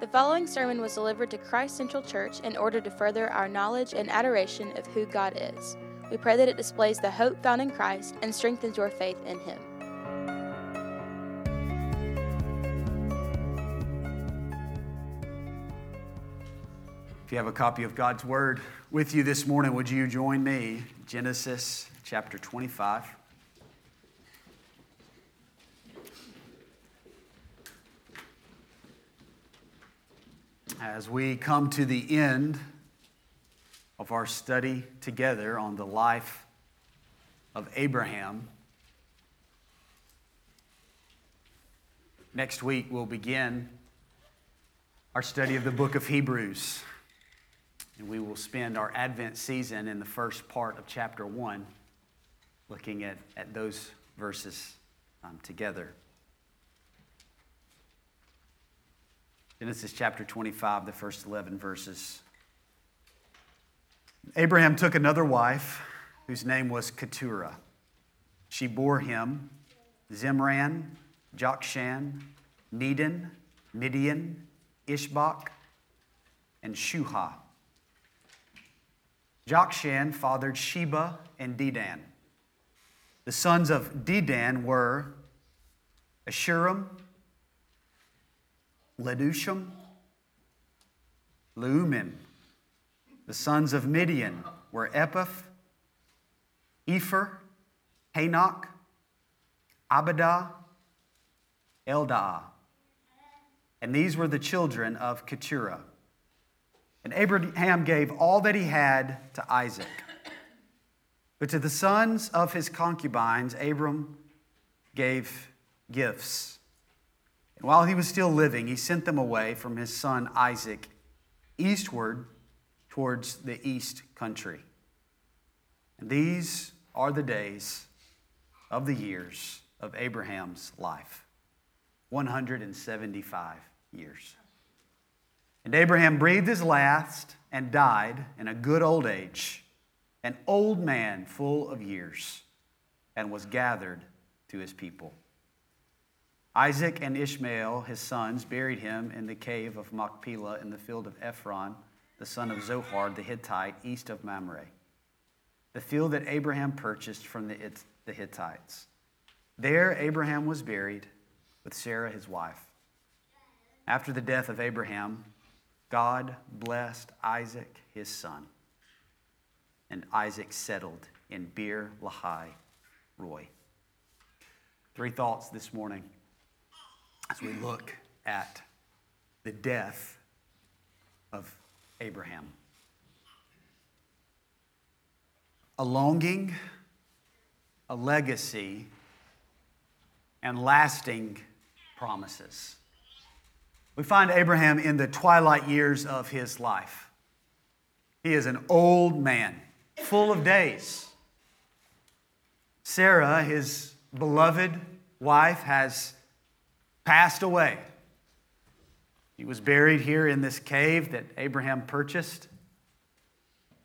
The following sermon was delivered to Christ Central Church in order to further our knowledge and adoration of who God is. We pray that it displays the hope found in Christ and strengthens your faith in Him. If you have a copy of God's Word with you this morning, would you join me? Genesis chapter 25. As we come to the end of our study together on the life of Abraham, next week we'll begin our study of the book of Hebrews. And we will spend our Advent season in the first part of chapter 1 looking at, at those verses um, together. Genesis chapter 25, the first 11 verses. Abraham took another wife whose name was Keturah. She bore him Zimran, Jokshan, Medan, Midian, Ishbak, and Shuah. Jokshan fathered Sheba and Dedan. The sons of Dedan were Asshurim, Letushim, Leummim. The sons of Midian were Ephah, Epher, Hanoch, Abida, Eldaah. And these were the children of Keturah. And Abraham gave all that he had to Isaac. But to the sons of his concubines, Abram gave gifts. And while he was still living, he sent them away from his son Isaac eastward towards the east country. And these are the days of the years of Abraham's life 175 years. And Abraham breathed his last and died in a good old age, an old man full of years, and was gathered to his people. Isaac and Ishmael, his sons, buried him in the cave of Machpelah in the field of Ephron, the son of Zohar the Hittite, east of Mamre, the field that Abraham purchased from the, the Hittites. There, Abraham was buried with Sarah, his wife. After the death of Abraham, God blessed Isaac, his son, and Isaac settled in Beer Lahai Roi. Three thoughts this morning as we look at the death of Abraham. A longing, a legacy, and lasting promises. We find Abraham in the twilight years of his life. He is an old man, full of days. Sarah, his beloved wife, has passed away. He was buried here in this cave that Abraham purchased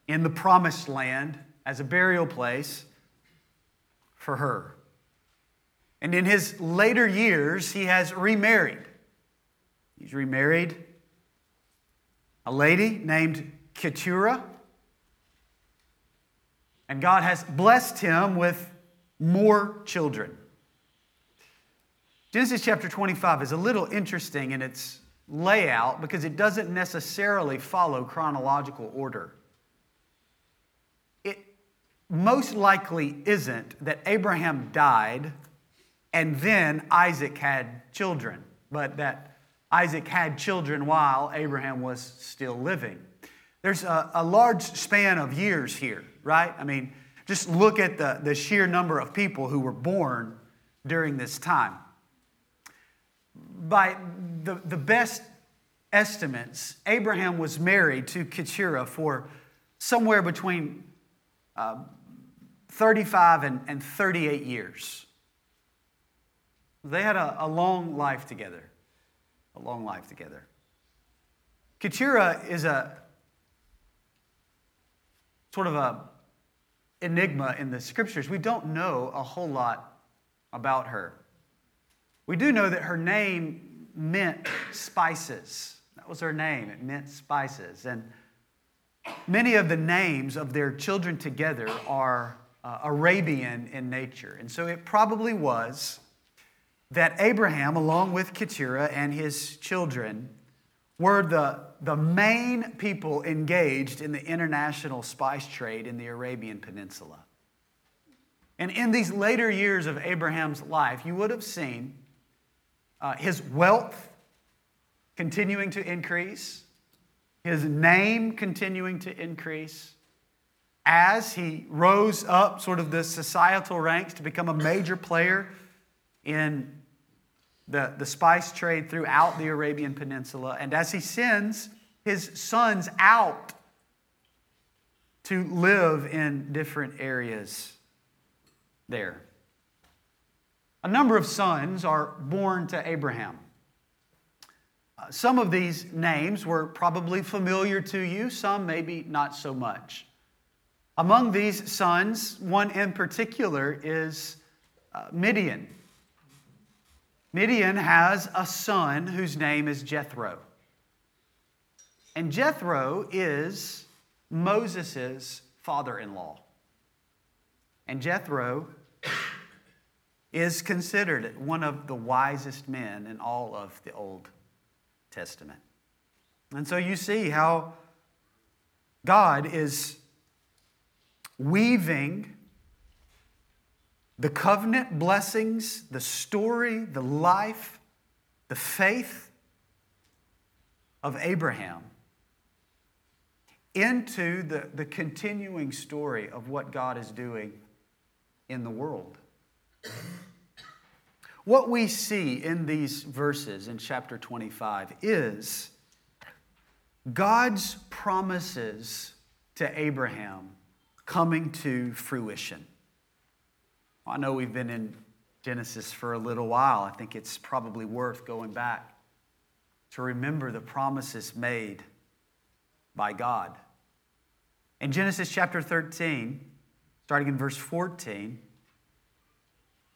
in the promised land as a burial place for her. And in his later years, he has remarried. He's remarried a lady named Keturah. And God has blessed him with more children. Genesis chapter 25 is a little interesting in its layout because it doesn't necessarily follow chronological order. It most likely isn't that Abraham died and then Isaac had children, but that Isaac had children while Abraham was still living. There's a, a large span of years here, right? I mean, just look at the, the sheer number of people who were born during this time by the, the best estimates, Abraham was married to Keturah for somewhere between uh, 35 and, and 38 years. They had a, a long life together. A long life together. Keturah is a sort of a enigma in the scriptures. We don't know a whole lot about her. We do know that her name meant spices. That was her name. It meant spices. And many of the names of their children together are uh, Arabian in nature. And so it probably was that Abraham, along with Keturah and his children, were the, the main people engaged in the international spice trade in the Arabian Peninsula. And in these later years of Abraham's life, you would have seen uh, his wealth continuing to increase, his name continuing to increase, as he rose up sort of the societal ranks to become a major player in the, the spice trade throughout the Arabian Peninsula, and as he sends his sons out to live in different areas there. A number of sons are born to Abraham. Uh, some of these names were probably familiar to you, some maybe not so much. Among these sons, one in particular is uh, Midian. Midian has a son whose name is Jethro. And Jethro is Moses' father in law. And Jethro is considered one of the wisest men in all of the Old Testament. And so you see how God is weaving the covenant blessings, the story, the life, the faith of Abraham into the, the continuing story of what God is doing in the world. What we see in these verses in chapter 25 is God's promises to Abraham coming to fruition. I know we've been in Genesis for a little while. I think it's probably worth going back to remember the promises made by God. In Genesis chapter 13, starting in verse 14,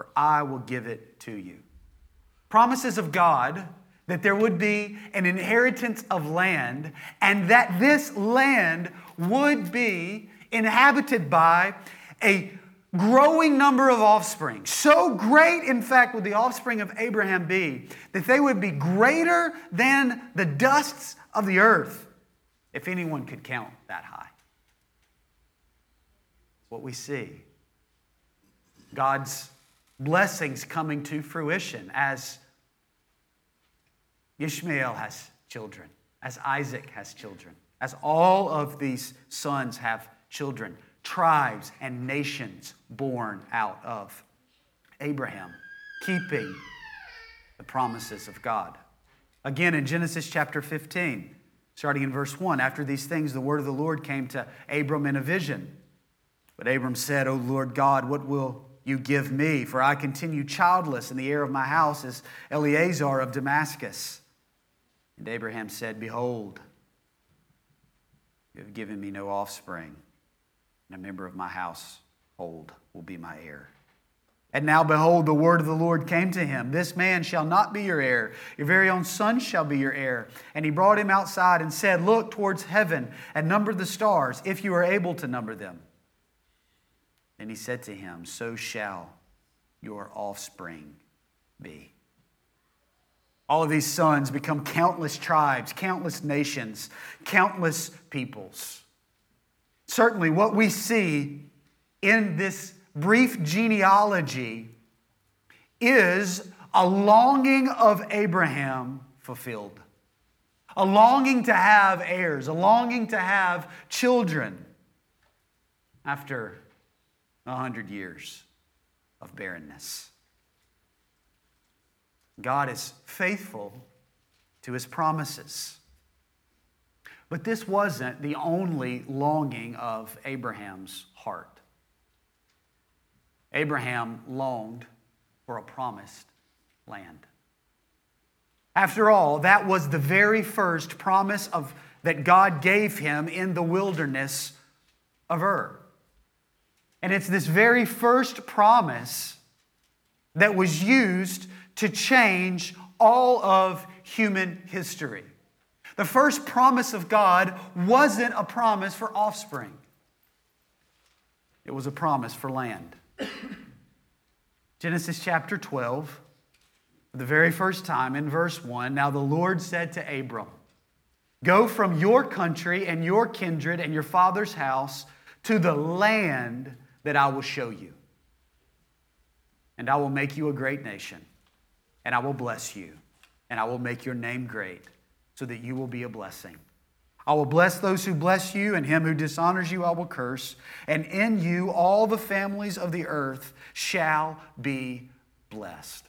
for I will give it to you. Promises of God that there would be an inheritance of land and that this land would be inhabited by a growing number of offspring. So great, in fact, would the offspring of Abraham be that they would be greater than the dusts of the earth, if anyone could count that high. What we see. God's blessings coming to fruition as Ishmael has children, as Isaac has children, as all of these sons have children, tribes and nations born out of Abraham, keeping the promises of God. Again, in Genesis chapter 15, starting in verse 1, after these things, the word of the Lord came to Abram in a vision. But Abram said, O Lord God, what will you give me, for I continue childless, and the heir of my house is Eliezer of Damascus. And Abraham said, Behold, you have given me no offspring, and a member of my household will be my heir. And now, behold, the word of the Lord came to him This man shall not be your heir, your very own son shall be your heir. And he brought him outside and said, Look towards heaven and number the stars, if you are able to number them. And he said to him, So shall your offspring be. All of these sons become countless tribes, countless nations, countless peoples. Certainly, what we see in this brief genealogy is a longing of Abraham fulfilled, a longing to have heirs, a longing to have children after a hundred years of barrenness. God is faithful to his promises. But this wasn't the only longing of Abraham's heart. Abraham longed for a promised land. After all, that was the very first promise of, that God gave him in the wilderness of Ur. And it's this very first promise that was used to change all of human history. The first promise of God wasn't a promise for offspring, it was a promise for land. Genesis chapter 12, for the very first time in verse 1 Now the Lord said to Abram, Go from your country and your kindred and your father's house to the land that I will show you. And I will make you a great nation, and I will bless you, and I will make your name great, so that you will be a blessing. I will bless those who bless you, and him who dishonors you I will curse. And in you all the families of the earth shall be blessed.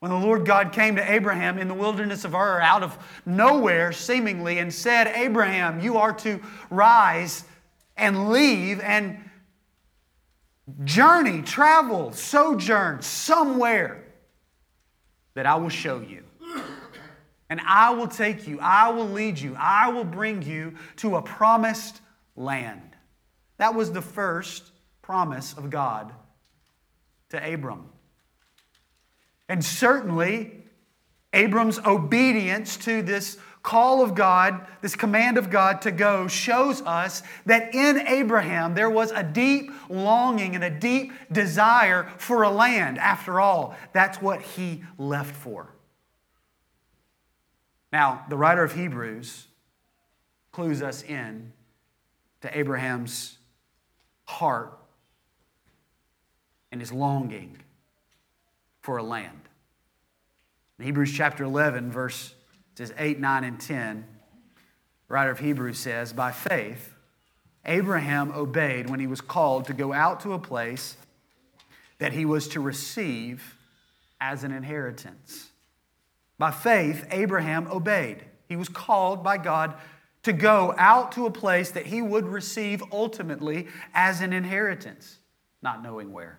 When the Lord God came to Abraham in the wilderness of Ur out of nowhere, seemingly, and said, Abraham, you are to rise and leave and journey, travel, sojourn somewhere that I will show you. And I will take you, I will lead you, I will bring you to a promised land. That was the first promise of God to Abram. And certainly, Abram's obedience to this call of God, this command of God to go, shows us that in Abraham there was a deep longing and a deep desire for a land. After all, that's what he left for. Now, the writer of Hebrews clues us in to Abraham's heart and his longing for a land. In Hebrews chapter 11, verse says 8, 9, and 10, writer of Hebrews says, By faith, Abraham obeyed when he was called to go out to a place that he was to receive as an inheritance. By faith, Abraham obeyed. He was called by God to go out to a place that he would receive ultimately as an inheritance, not knowing where.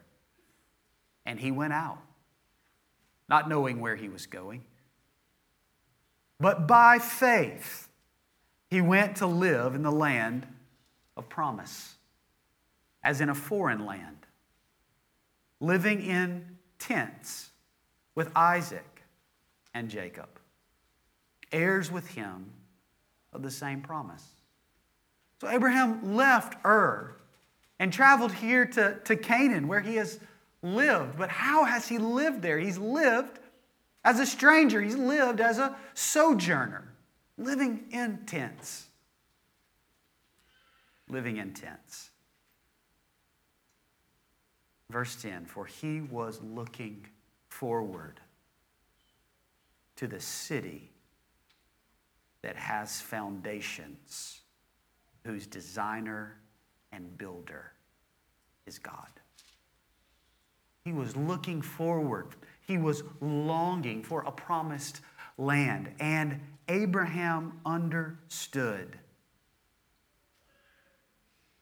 And he went out, not knowing where he was going. But by faith, he went to live in the land of promise, as in a foreign land, living in tents with Isaac and Jacob, heirs with him of the same promise. So Abraham left Ur and traveled here to, to Canaan, where he has lived. But how has he lived there? He's lived as a stranger, he's lived as a sojourner, living in tents. Living in tents. Verse 10 For he was looking forward to the city that has foundations, whose designer and builder is God. He was looking forward he was longing for a promised land, and Abraham understood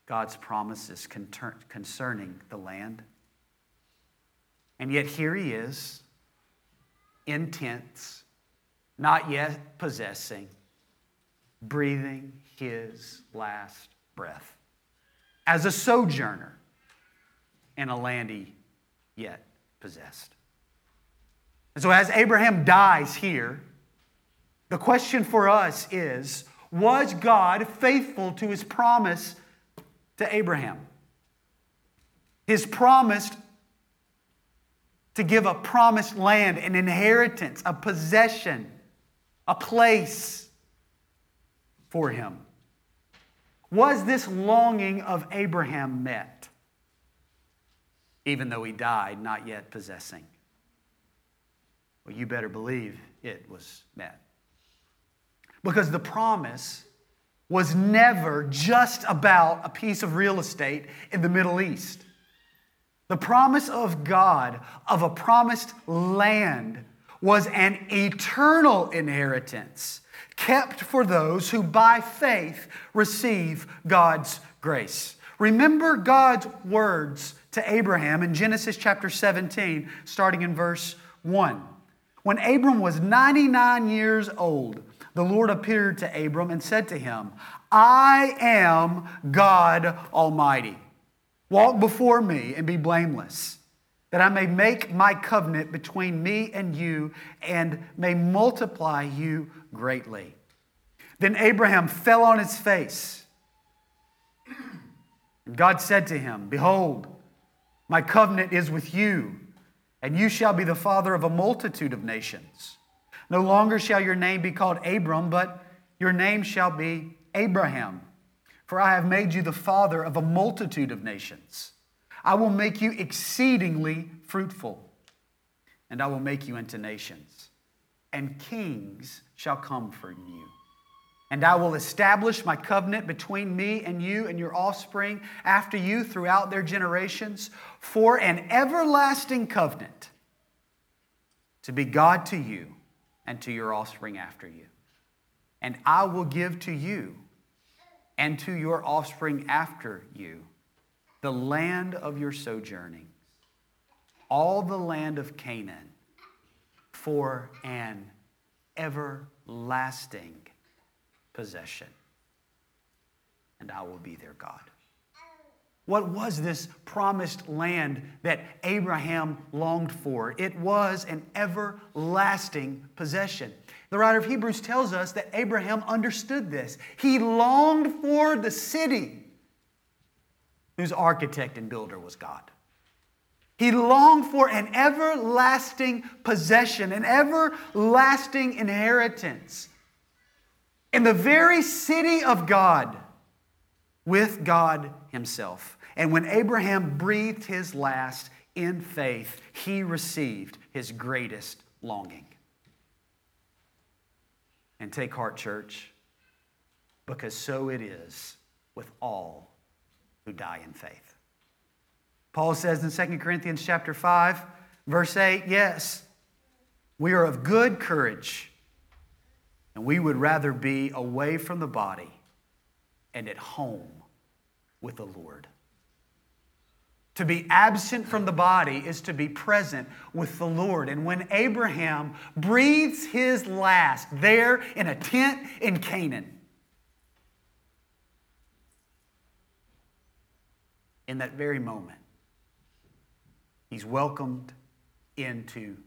God's promises concerning the land. And yet here he is, in tents, not yet possessing, breathing his last breath as a sojourner in a land he yet possessed. And so, as Abraham dies here, the question for us is Was God faithful to his promise to Abraham? His promise to give a promised land, an inheritance, a possession, a place for him. Was this longing of Abraham met, even though he died not yet possessing? Well, you better believe it was met. Because the promise was never just about a piece of real estate in the Middle East. The promise of God of a promised land was an eternal inheritance kept for those who by faith receive God's grace. Remember God's words to Abraham in Genesis chapter 17, starting in verse 1. When Abram was 99 years old, the Lord appeared to Abram and said to him, I am God Almighty. Walk before me and be blameless, that I may make my covenant between me and you and may multiply you greatly. Then Abraham fell on his face. God said to him, Behold, my covenant is with you, and you shall be the father of a multitude of nations. No longer shall your name be called Abram, but your name shall be Abraham, for I have made you the father of a multitude of nations. I will make you exceedingly fruitful, and I will make you into nations, and kings shall come from you. And I will establish my covenant between me and you and your offspring after you throughout their generations for an everlasting covenant to be God to you and to your offspring after you. And I will give to you and to your offspring after you the land of your sojourning, all the land of Canaan, for an everlasting possession. And I will be their God. What was this promised land that Abraham longed for? It was an everlasting possession. The writer of Hebrews tells us that Abraham understood this. He longed for the city whose architect and builder was God. He longed for an everlasting possession, an everlasting inheritance in the very city of God with God Himself. And when Abraham breathed his last in faith, he received his greatest longing. And take heart, church, because so it is with all who die in faith. Paul says in 2 Corinthians chapter 5, verse 8, yes, we are of good courage, and we would rather be away from the body and at home with the Lord. To be absent from the body is to be present with the Lord. And when Abraham breathes his last there in a tent in Canaan, in that very moment, he's welcomed into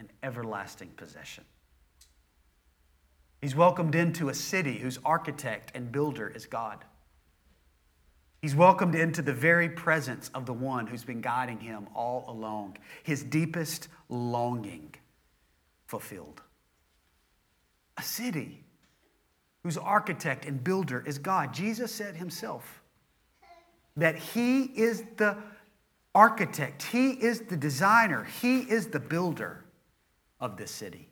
an everlasting possession. He's welcomed into a city whose architect and builder is God. He's welcomed into the very presence of the one who's been guiding him all along, his deepest longing fulfilled. A city whose architect and builder is God. Jesus said himself that he is the architect, he is the designer, he is the builder of this city.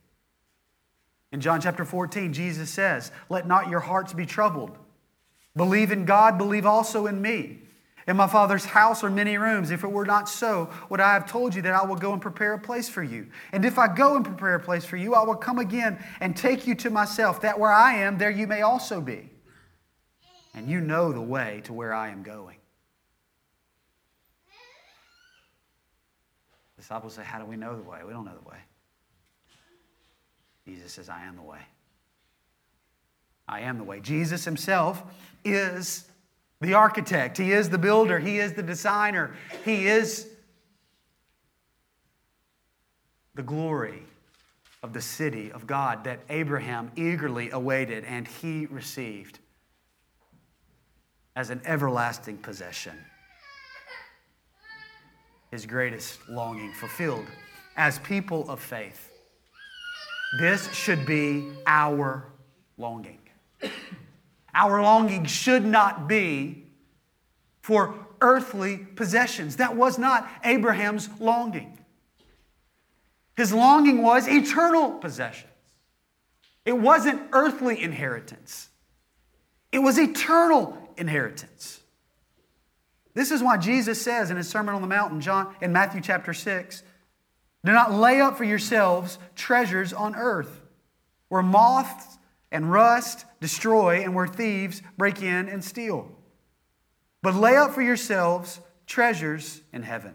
In John chapter 14, Jesus says, Let not your hearts be troubled. Believe in God, believe also in me. In my Father's house are many rooms. If it were not so, would I have told you that I will go and prepare a place for you? And if I go and prepare a place for you, I will come again and take you to myself, that where I am, there you may also be. And you know the way to where I am going. The Disciples say, How do we know the way? We don't know the way. Jesus says, I am the way. I am the way. Jesus himself is the architect, he is the builder, he is the designer, he is the glory of the city of God that Abraham eagerly awaited and he received as an everlasting possession. His greatest longing fulfilled as people of faith. This should be our longing. Our longing should not be for earthly possessions. That was not Abraham's longing. His longing was eternal possessions. It wasn't earthly inheritance, it was eternal inheritance. This is why Jesus says in his Sermon on the Mount John, in Matthew chapter 6 Do not lay up for yourselves treasures on earth, where moths and rust destroy and where thieves break in and steal. But lay up for yourselves treasures in heaven,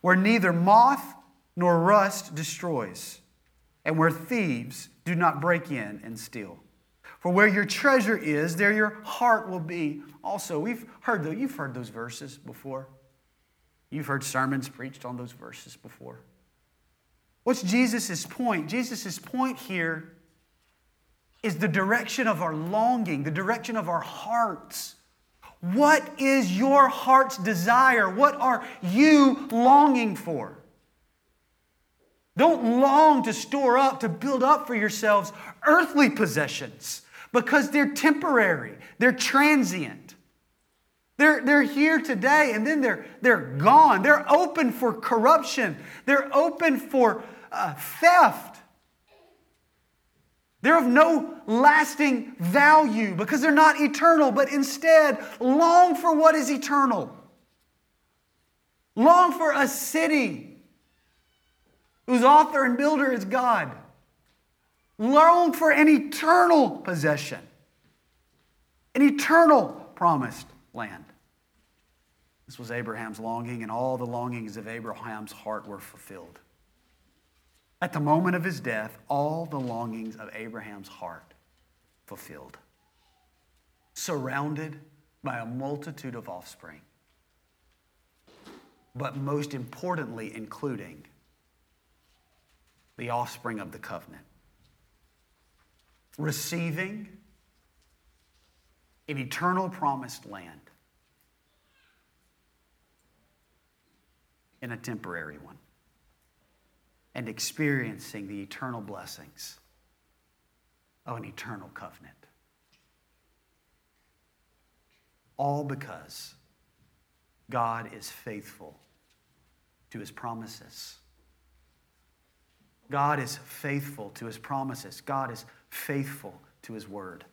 where neither moth nor rust destroys, and where thieves do not break in and steal. For where your treasure is, there your heart will be. Also, we've heard those, you've heard those verses before. You've heard sermons preached on those verses before. What's Jesus' point? Jesus' point here is the direction of our longing, the direction of our hearts. What is your heart's desire? What are you longing for? Don't long to store up, to build up for yourselves earthly possessions because they're temporary, they're transient. They're, they're here today and then they're, they're gone. They're open for corruption, they're open for uh, theft. They're of no lasting value because they're not eternal, but instead long for what is eternal. Long for a city whose author and builder is God. Long for an eternal possession, an eternal promised land. This was Abraham's longing, and all the longings of Abraham's heart were fulfilled. At the moment of his death, all the longings of Abraham's heart fulfilled, surrounded by a multitude of offspring, but most importantly, including the offspring of the covenant, receiving an eternal promised land in a temporary one and experiencing the eternal blessings of an eternal covenant. All because God is faithful to his promises. God is faithful to his promises. God is faithful to his word.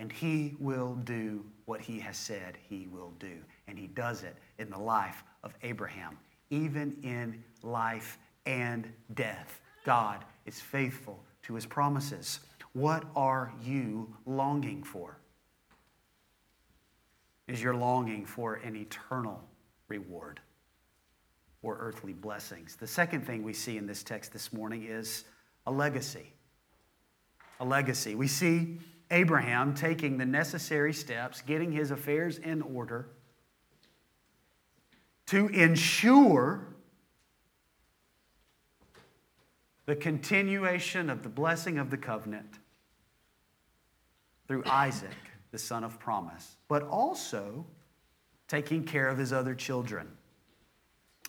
And he will do what he has said he will do. And he does it in the life of Abraham, even in life and death. God is faithful to his promises. What are you longing for? Is your longing for an eternal reward or earthly blessings? The second thing we see in this text this morning is a legacy. A legacy. We see Abraham taking the necessary steps, getting his affairs in order to ensure the continuation of the blessing of the covenant through Isaac, the son of promise, but also taking care of his other children.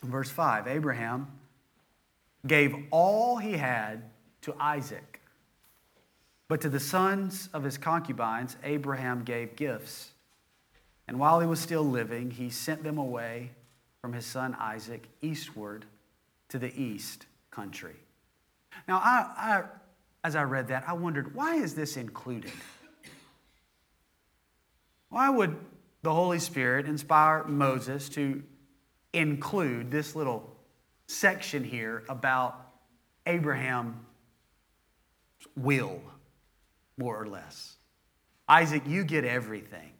In verse 5, Abraham gave all he had to Isaac, but to the sons of his concubines, Abraham gave gifts. And while he was still living, he sent them away from his son Isaac eastward to the east country. Now, I, I, as I read that, I wondered, why is this included? Why would the Holy Spirit inspire Moses to include this little section here about Abraham's will, more or less? Isaac, you get everything.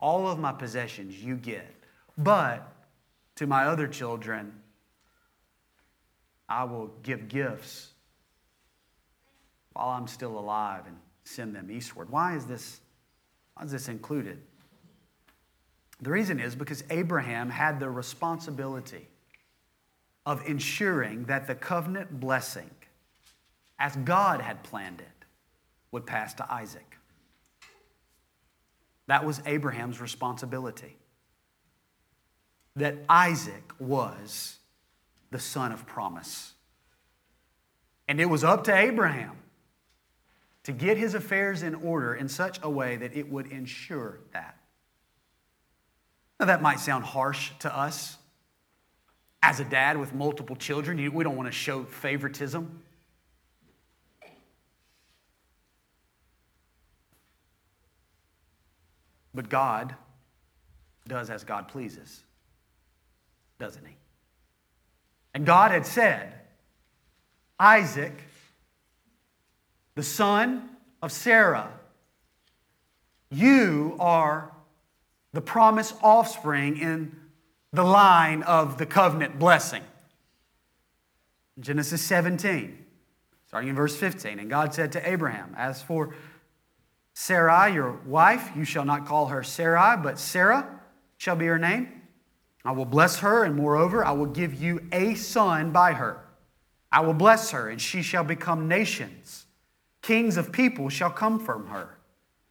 All of my possessions you get. But to my other children, I will give gifts while I'm still alive and send them eastward. Why is this, why is this included? The reason is because Abraham had the responsibility of ensuring that the covenant blessing, as God had planned it, would pass to Isaac. That was Abraham's responsibility. That Isaac was the son of promise. And it was up to Abraham to get his affairs in order in such a way that it would ensure that. Now, that might sound harsh to us. As a dad with multiple children, we don't want to show favoritism. But God does as God pleases, doesn't He? And God had said, Isaac, the son of Sarah, you are the promised offspring in the line of the covenant blessing. Genesis 17, starting in verse 15. And God said to Abraham, As for Sarai, your wife, you shall not call her Sarai, but Sarah shall be her name. I will bless her, and moreover, I will give you a son by her. I will bless her, and she shall become nations. Kings of people shall come from her.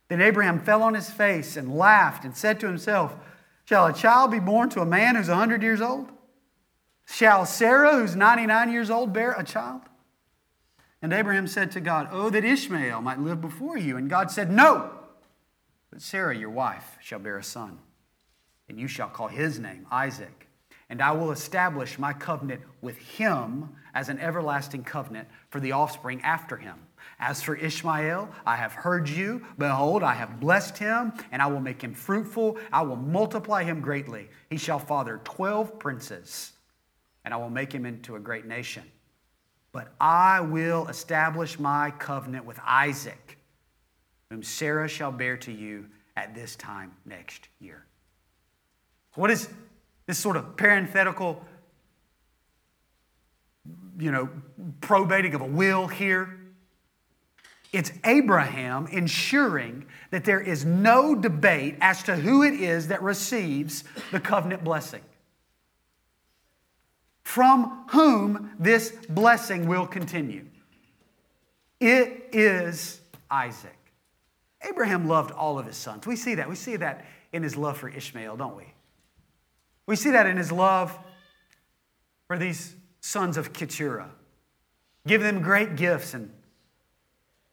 Then Abraham fell on his face and laughed and said to himself, Shall a child be born to a man who's 100 years old? Shall Sarah, who's 99 years old, bear a child? And Abraham said to God, Oh, that Ishmael might live before you. And God said, No, but Sarah, your wife, shall bear a son and you shall call his name Isaac. And I will establish my covenant with him as an everlasting covenant for the offspring after him. As for Ishmael, I have heard you. Behold, I have blessed him, and I will make him fruitful. I will multiply him greatly. He shall father 12 princes, and I will make him into a great nation. But I will establish my covenant with Isaac, whom Sarah shall bear to you at this time next year. What is this sort of parenthetical, you know, probating of a will here? It's Abraham ensuring that there is no debate as to who it is that receives the covenant blessing. From whom this blessing will continue. It is Isaac. Abraham loved all of his sons. We see that. We see that in his love for Ishmael, don't we? We see that in his love for these sons of Keturah, giving them great gifts and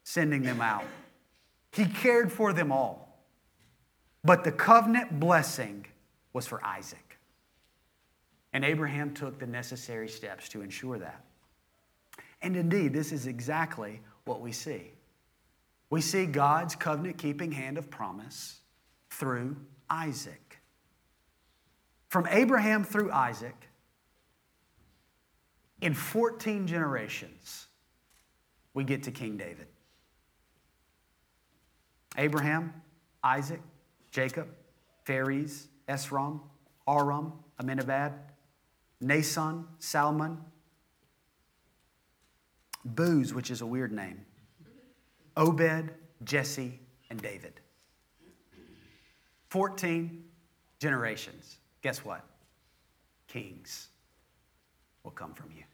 sending them out. He cared for them all. But the covenant blessing was for Isaac. And Abraham took the necessary steps to ensure that. And indeed, this is exactly what we see. We see God's covenant keeping hand of promise through Isaac. From Abraham through Isaac, in 14 generations, we get to King David. Abraham, Isaac, Jacob, Phares, Esrom, Aram, Aminadab, Naasson, Salmon, Booz, which is a weird name, Obed, Jesse, and David. 14 generations guess what? Kings will come from you.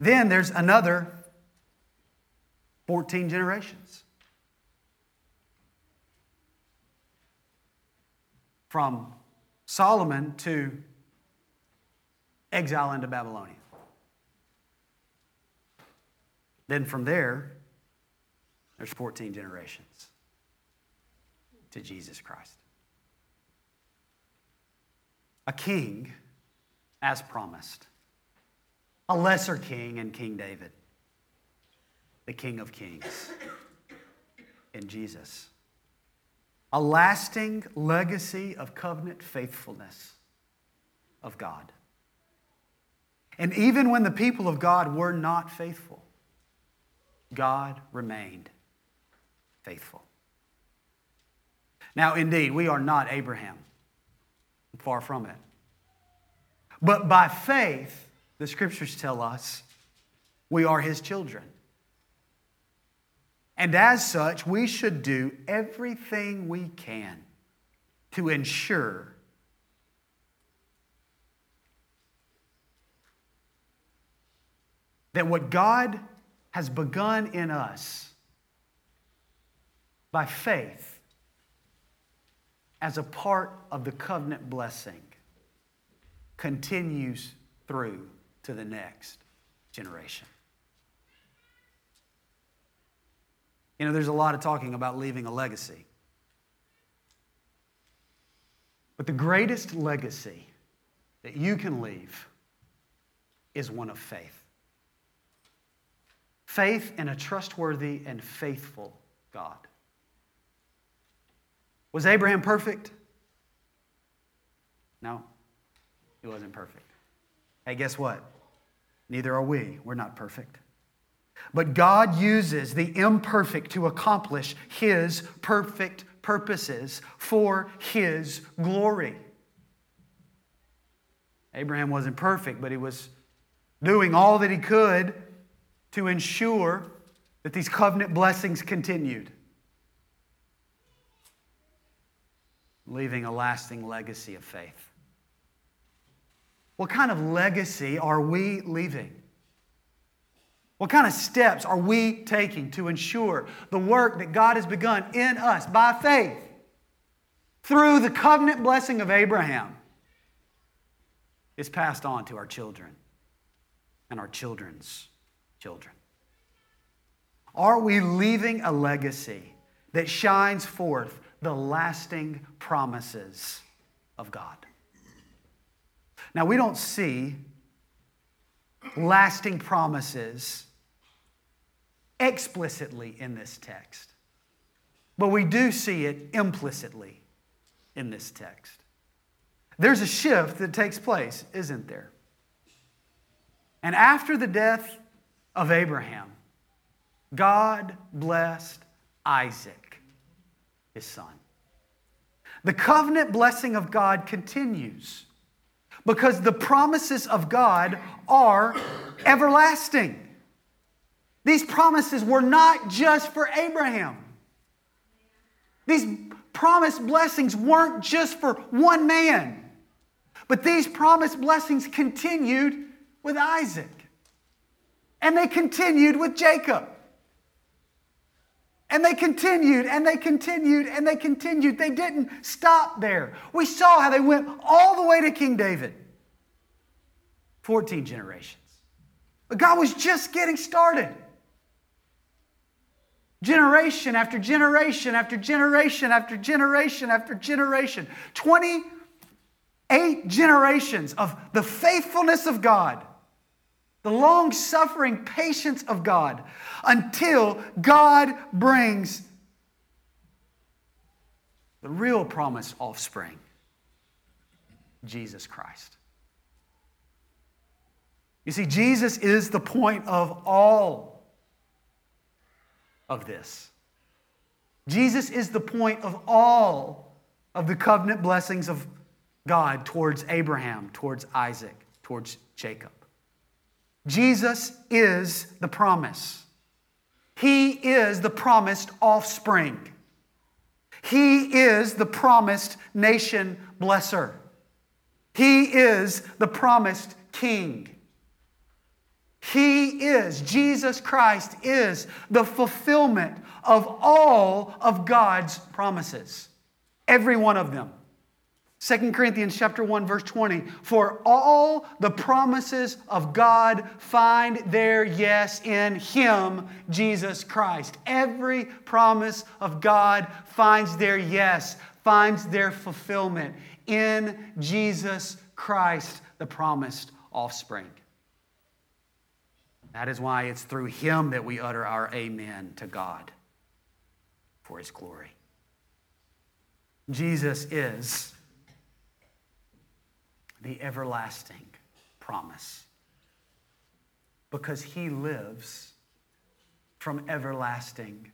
Then there's another 14 generations. From Solomon to exile into Babylonia. Then from there, there's 14 generations to Jesus Christ a king as promised, a lesser king in King David, the King of Kings in Jesus, a lasting legacy of covenant faithfulness of God. And even when the people of God were not faithful, God remained faithful. Now, indeed, we are not Abraham. Far from it. But by faith, the scriptures tell us we are his children. And as such, we should do everything we can to ensure that what God has begun in us by faith as a part of the covenant blessing continues through to the next generation. You know, there's a lot of talking about leaving a legacy. But the greatest legacy that you can leave is one of faith. Faith in a trustworthy and faithful God. Was Abraham perfect? No. He wasn't perfect. Hey, guess what? Neither are we. We're not perfect. But God uses the imperfect to accomplish His perfect purposes for His glory. Abraham wasn't perfect, but he was doing all that he could to ensure that these covenant blessings continued, leaving a lasting legacy of faith. What kind of legacy are we leaving? What kind of steps are we taking to ensure the work that God has begun in us by faith through the covenant blessing of Abraham is passed on to our children and our children's children? Are we leaving a legacy that shines forth the lasting promises of God? Now, we don't see lasting promises explicitly in this text, but we do see it implicitly in this text. There's a shift that takes place, isn't there? And after the death of Abraham, God blessed Isaac, his son. The covenant blessing of God continues because the promises of God are everlasting. These promises were not just for Abraham. These promised blessings weren't just for one man, but these promised blessings continued with Isaac. And they continued with Jacob. And they continued and they continued and they continued. They didn't stop there. We saw how they went all the way to King David 14 generations. But God was just getting started. Generation after generation after generation after generation after generation. 28 generations of the faithfulness of God the long suffering patience of God until God brings the real promised offspring, Jesus Christ. You see, Jesus is the point of all of this. Jesus is the point of all of the covenant blessings of God towards Abraham, towards Isaac, towards Jacob. Jesus is the promise. He is the promised offspring. He is the promised nation blesser. He is the promised king. He is, Jesus Christ is the fulfillment of all of God's promises. Every one of them. 2 Corinthians chapter 1 verse 20 for all the promises of God find their yes in him Jesus Christ. Every promise of God finds their yes finds their fulfillment in Jesus Christ the promised offspring. That is why it's through him that we utter our amen to God for his glory. Jesus is the everlasting promise. Because he lives from everlasting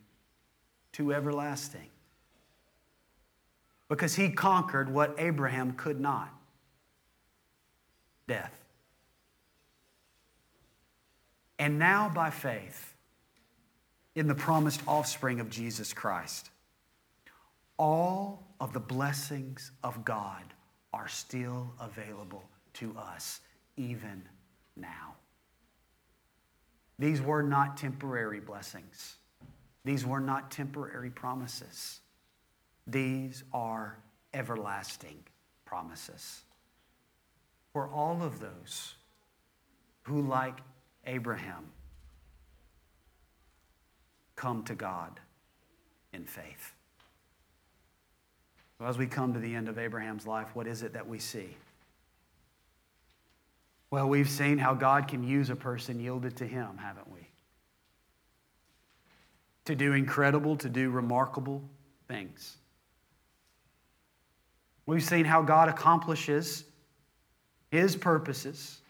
to everlasting. Because he conquered what Abraham could not death. And now, by faith, in the promised offspring of Jesus Christ, all of the blessings of God are still available to us even now. These were not temporary blessings. These were not temporary promises. These are everlasting promises. For all of those who, like Abraham, come to God in faith. So, as we come to the end of Abraham's life, what is it that we see? Well, we've seen how God can use a person yielded to Him, haven't we? To do incredible, to do remarkable things. We've seen how God accomplishes His purposes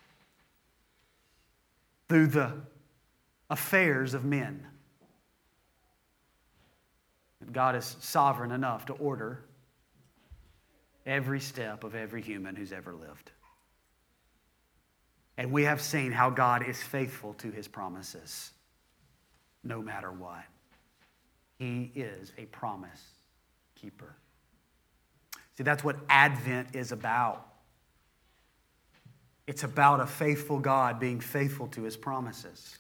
through the affairs of men. God is sovereign enough to order every step of every human who's ever lived. And we have seen how God is faithful to his promises no matter what. He is a promise keeper. See, that's what Advent is about. It's about a faithful God being faithful to his promises.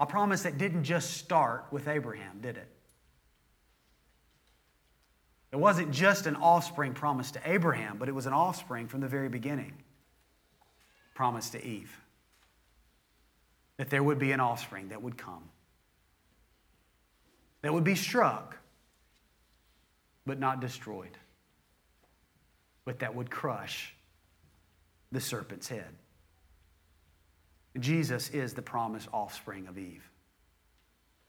A promise that didn't just start with Abraham, did it? It wasn't just an offspring promised to Abraham, but it was an offspring from the very beginning. Promised to Eve. That there would be an offspring that would come, that would be struck, but not destroyed, but that would crush the serpent's head. Jesus is the promised offspring of Eve.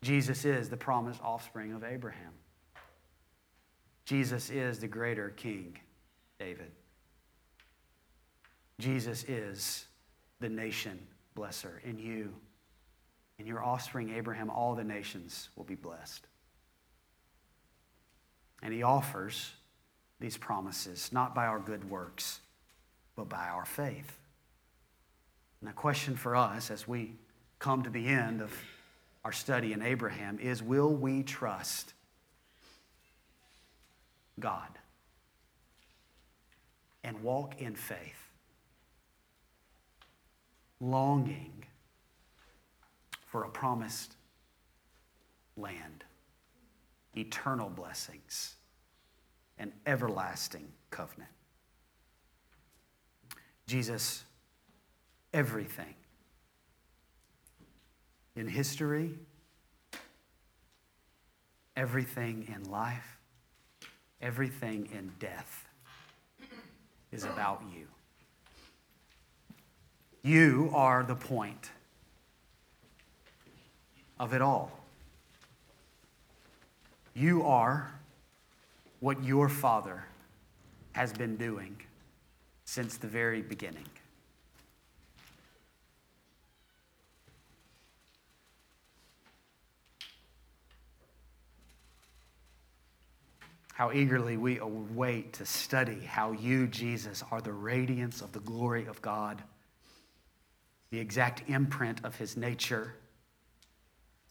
Jesus is the promised offspring of Abraham. Jesus is the greater King David. Jesus is the nation blesser. In you, in your offspring, Abraham, all the nations will be blessed. And he offers these promises not by our good works, but by our faith. And the question for us as we come to the end of our study in Abraham is will we trust God and walk in faith, longing for a promised land, eternal blessings, and everlasting covenant. Jesus, everything in history, everything in life, Everything in death is about you. You are the point of it all. You are what your Father has been doing since the very beginning. How eagerly we await to study how you, Jesus, are the radiance of the glory of God, the exact imprint of his nature,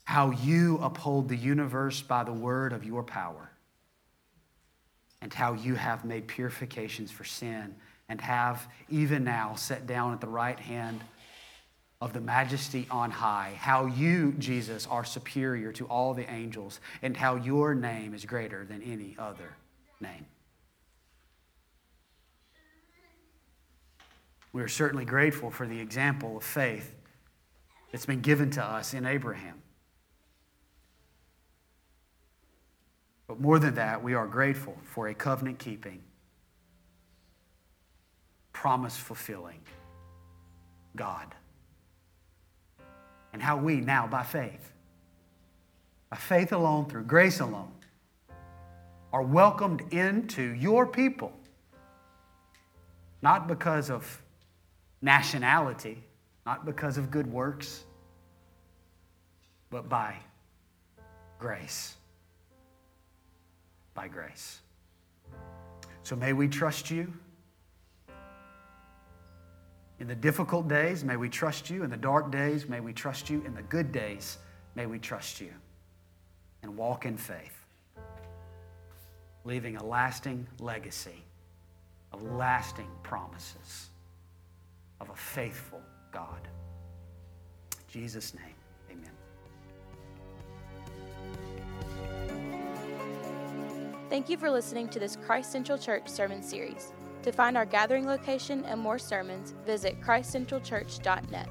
how you uphold the universe by the word of your power, and how you have made purifications for sin and have even now set down at the right hand of the majesty on high, how you, Jesus, are superior to all the angels, and how your name is greater than any other name. We are certainly grateful for the example of faith that's been given to us in Abraham. But more than that, we are grateful for a covenant keeping, promise fulfilling God and how we now, by faith, by faith alone, through grace alone, are welcomed into your people. Not because of nationality, not because of good works, but by grace. By grace. So may we trust you. In the difficult days, may we trust you. In the dark days, may we trust you. In the good days, may we trust you and walk in faith, leaving a lasting legacy of lasting promises of a faithful God. In Jesus' name, amen. Thank you for listening to this Christ Central Church sermon series. To find our gathering location and more sermons, visit christcentralchurch.net.